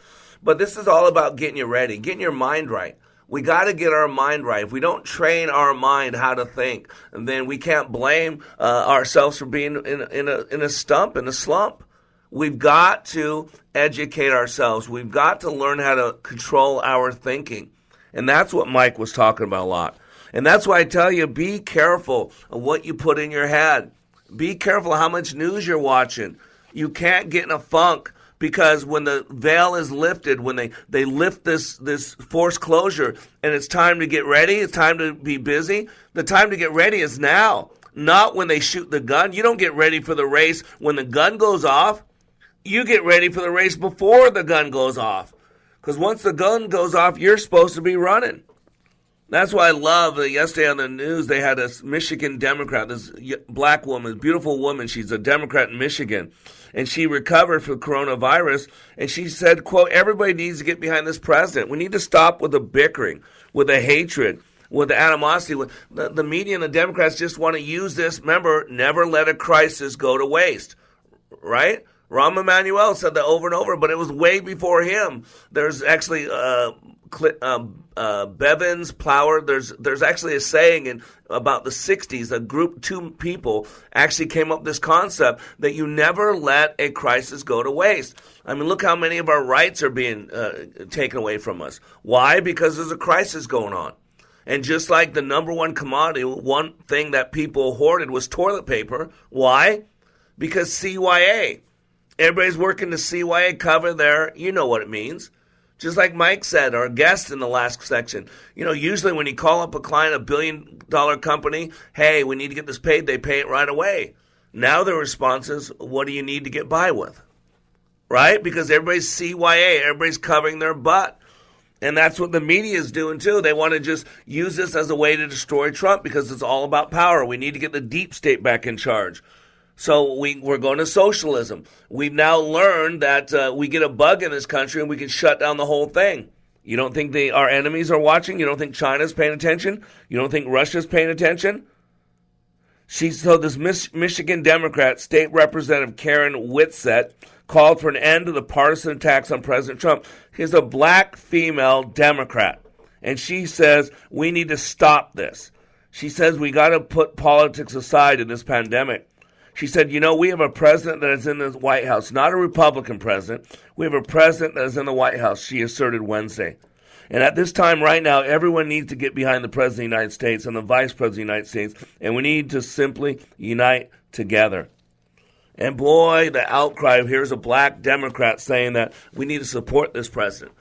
But this is all about getting you ready, getting your mind right. We got to get our mind right. If we don't train our mind how to think, then we can't blame uh, ourselves for being in, in, a, in a stump, in a slump. We've got to educate ourselves. We've got to learn how to control our thinking. And that's what Mike was talking about a lot. And that's why I tell you be careful of what you put in your head. Be careful how much news you're watching. You can't get in a funk because when the veil is lifted, when they, they lift this, this forced closure and it's time to get ready, it's time to be busy, the time to get ready is now, not when they shoot the gun. You don't get ready for the race when the gun goes off. You get ready for the race before the gun goes off. Because once the gun goes off, you're supposed to be running. That's why I love that yesterday on the news they had a Michigan Democrat, this black woman, beautiful woman. She's a Democrat in Michigan, and she recovered from coronavirus. And she said, "quote Everybody needs to get behind this president. We need to stop with the bickering, with the hatred." With the animosity, with the, the media and the Democrats just want to use this. Remember, never let a crisis go to waste, right? Rahm Emanuel said that over and over, but it was way before him. There's actually uh, um, uh, Pivens, Cloward. There's there's actually a saying in about the '60s. A group, two people, actually came up with this concept that you never let a crisis go to waste. I mean, look how many of our rights are being uh, taken away from us. Why? Because there's a crisis going on. And just like the number one commodity, one thing that people hoarded was toilet paper. Why? Because CYA. Everybody's working to CYA cover their, you know what it means. Just like Mike said, our guest in the last section, you know, usually when you call up a client, a billion dollar company, hey, we need to get this paid, they pay it right away. Now the response is, what do you need to get by with? Right? Because everybody's CYA, everybody's covering their butt. And that's what the media is doing too. They want to just use this as a way to destroy Trump because it's all about power. We need to get the deep state back in charge. So we, we're going to socialism. We've now learned that uh, we get a bug in this country and we can shut down the whole thing. You don't think our enemies are watching? You don't think China's paying attention? You don't think Russia's paying attention? She, so this Michigan Democrat, State Representative Karen Whitsett, called for an end to the partisan attacks on President Trump. She's a black female Democrat. And she says, we need to stop this. She says we got to put politics aside in this pandemic. She said, You know, we have a president that is in the White House, not a Republican president. We have a president that is in the White House, she asserted Wednesday. And at this time, right now, everyone needs to get behind the President of the United States and the Vice President of the United States, and we need to simply unite together. And boy, the outcry here's a black Democrat saying that we need to support this president.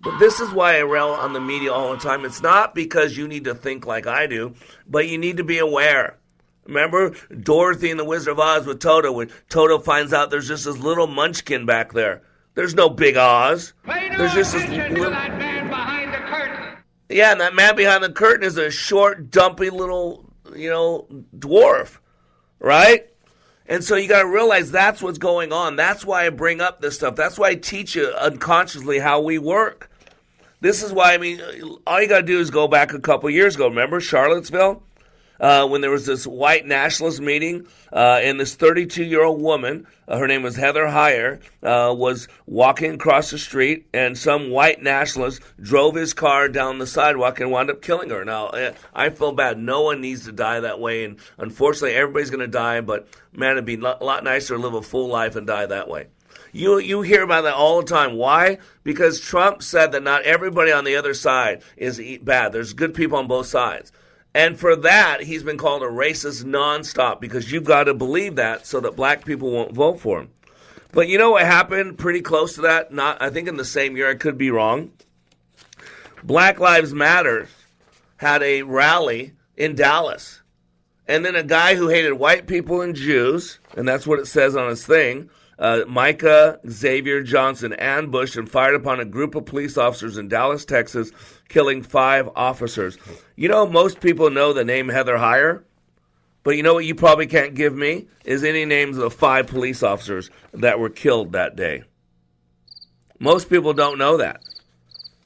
But this is why I rail on the media all the time. It's not because you need to think like I do, but you need to be aware. Remember Dorothy and the Wizard of Oz with Toto, when Toto finds out there's just this little munchkin back there. There's no big Oz. there's just this little. That man behind the curtain. Yeah, and that man behind the curtain is a short, dumpy little, you know, dwarf, right? And so you got to realize that's what's going on. That's why I bring up this stuff. That's why I teach you unconsciously how we work. This is why, I mean, all you got to do is go back a couple years ago. Remember Charlottesville? Uh, when there was this white nationalist meeting, uh, and this 32 year old woman, uh, her name was Heather Heyer, uh, was walking across the street, and some white nationalist drove his car down the sidewalk and wound up killing her. Now, uh, I feel bad. No one needs to die that way, and unfortunately, everybody's going to die, but man, it'd be a lot nicer to live a full life and die that way. You you hear about that all the time. Why? Because Trump said that not everybody on the other side is bad. There's good people on both sides. And for that, he's been called a racist nonstop because you've got to believe that so that black people won't vote for him. But you know what happened pretty close to that? Not I think in the same year, I could be wrong. Black Lives Matter had a rally in Dallas. And then a guy who hated white people and Jews, and that's what it says on his thing, uh, Micah Xavier Johnson ambushed and fired upon a group of police officers in Dallas, Texas, killing five officers. You know, most people know the name Heather Heyer, but you know what you probably can't give me? Is any names of the five police officers that were killed that day. Most people don't know that.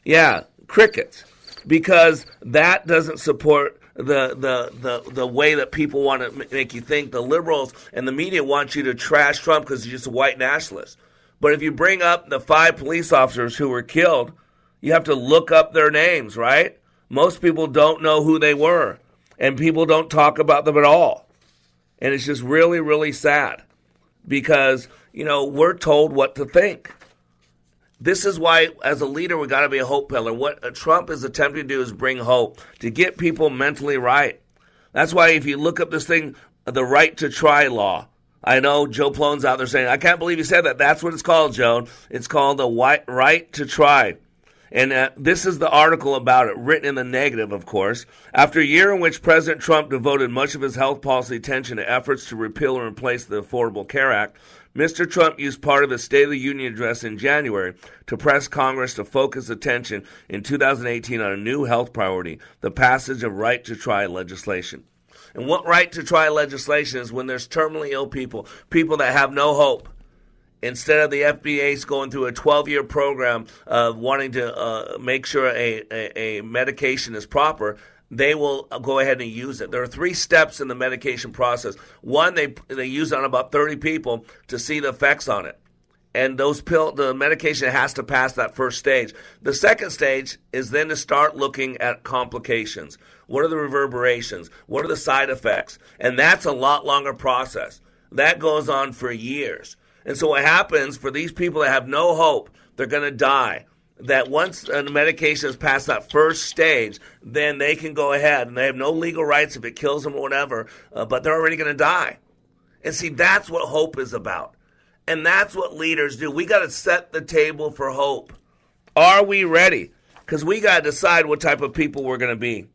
Yeah, crickets. Because that doesn't support the the the the way that people want to make you think. The liberals and the media want you to trash Trump because he's just a white nationalist. But if you bring up the five police officers who were killed, you have to look up their names, right? Most people don't know who they were, and people don't talk about them at all. And it's just really, really sad because, you know, we're told what to think. This is why, as a leader, we got to be a hope pillar. What Trump is attempting to do is bring hope to get people mentally right. That's why, if you look up this thing, the right to try law, I know Joe Plone's out there saying, I can't believe you said that. That's what it's called, Joan. It's called the right to try. And uh, this is the article about it, written in the negative, of course. After a year in which President Trump devoted much of his health policy attention to efforts to repeal or replace the Affordable Care Act, Mr. Trump used part of his State of the Union address in January to press Congress to focus attention in 2018 on a new health priority the passage of right to try legislation. And what right to try legislation is when there's terminally ill people, people that have no hope. Instead of the FDA's going through a 12 year program of wanting to uh, make sure a, a, a medication is proper, they will go ahead and use it. There are three steps in the medication process. One, they they use on about 30 people to see the effects on it. And those pill the medication has to pass that first stage. The second stage is then to start looking at complications. What are the reverberations? What are the side effects? And that's a lot longer process. That goes on for years. And so what happens for these people that have no hope, they're going to die that once a medication has passed that first stage, then they can go ahead and they have no legal rights if it kills them or whatever, uh, but they're already going to die. And see, that's what hope is about. And that's what leaders do. We got to set the table for hope. Are we ready? Because we got to decide what type of people we're going to be.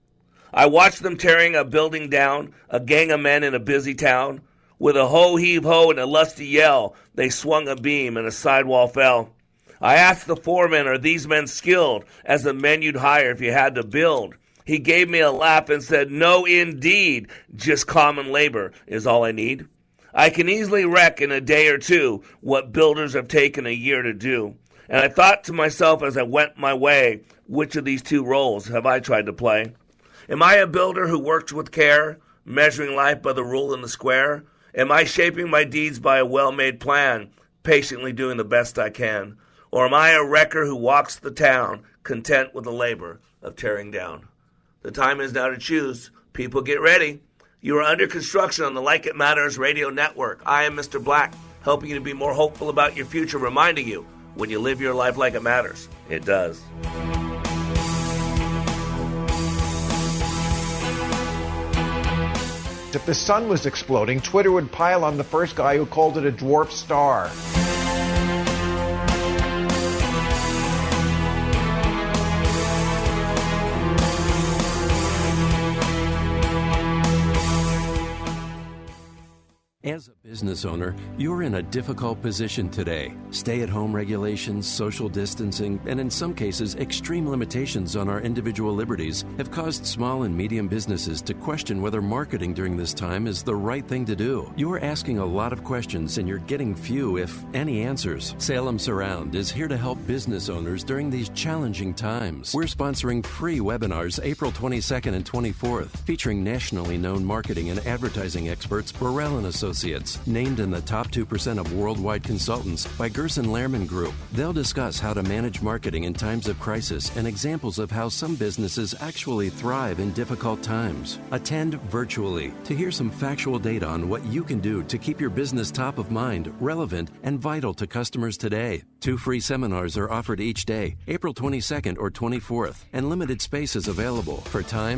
I watched them tearing a building down, a gang of men in a busy town. With a ho heave ho and a lusty yell, they swung a beam and a sidewall fell. I asked the foreman, Are these men skilled as the men you'd hire if you had to build? He gave me a laugh and said, No, indeed. Just common labor is all I need. I can easily wreck in a day or two what builders have taken a year to do. And I thought to myself as I went my way, which of these two roles have I tried to play? Am I a builder who works with care, measuring life by the rule and the square? Am I shaping my deeds by a well made plan, patiently doing the best I can? Or am I a wrecker who walks the town, content with the labor of tearing down? The time is now to choose. People get ready. You are under construction on the Like It Matters radio network. I am Mr. Black, helping you to be more hopeful about your future, reminding you when you live your life like it matters, it does. If the sun was exploding, Twitter would pile on the first guy who called it a dwarf star. As a business owner, you're in a difficult position today. Stay at home regulations, social distancing, and in some cases, extreme limitations on our individual liberties have caused small and medium businesses to question whether marketing during this time is the right thing to do. You're asking a lot of questions and you're getting few, if any, answers. Salem Surround is here to help business owners during these challenging times. We're sponsoring free webinars April 22nd and 24th, featuring nationally known marketing and advertising experts Burrell and Associates, named in the top 2% of worldwide consultants by Gerson Lehrman Group. They'll discuss how to manage marketing in times of crisis and examples of how some businesses actually thrive in difficult times. Attend virtually to hear some factual data on what you can do to keep your business top of mind, relevant, and vital to customers today. Two free seminars are offered each day, April 22nd or 24th, and limited space is available. For time,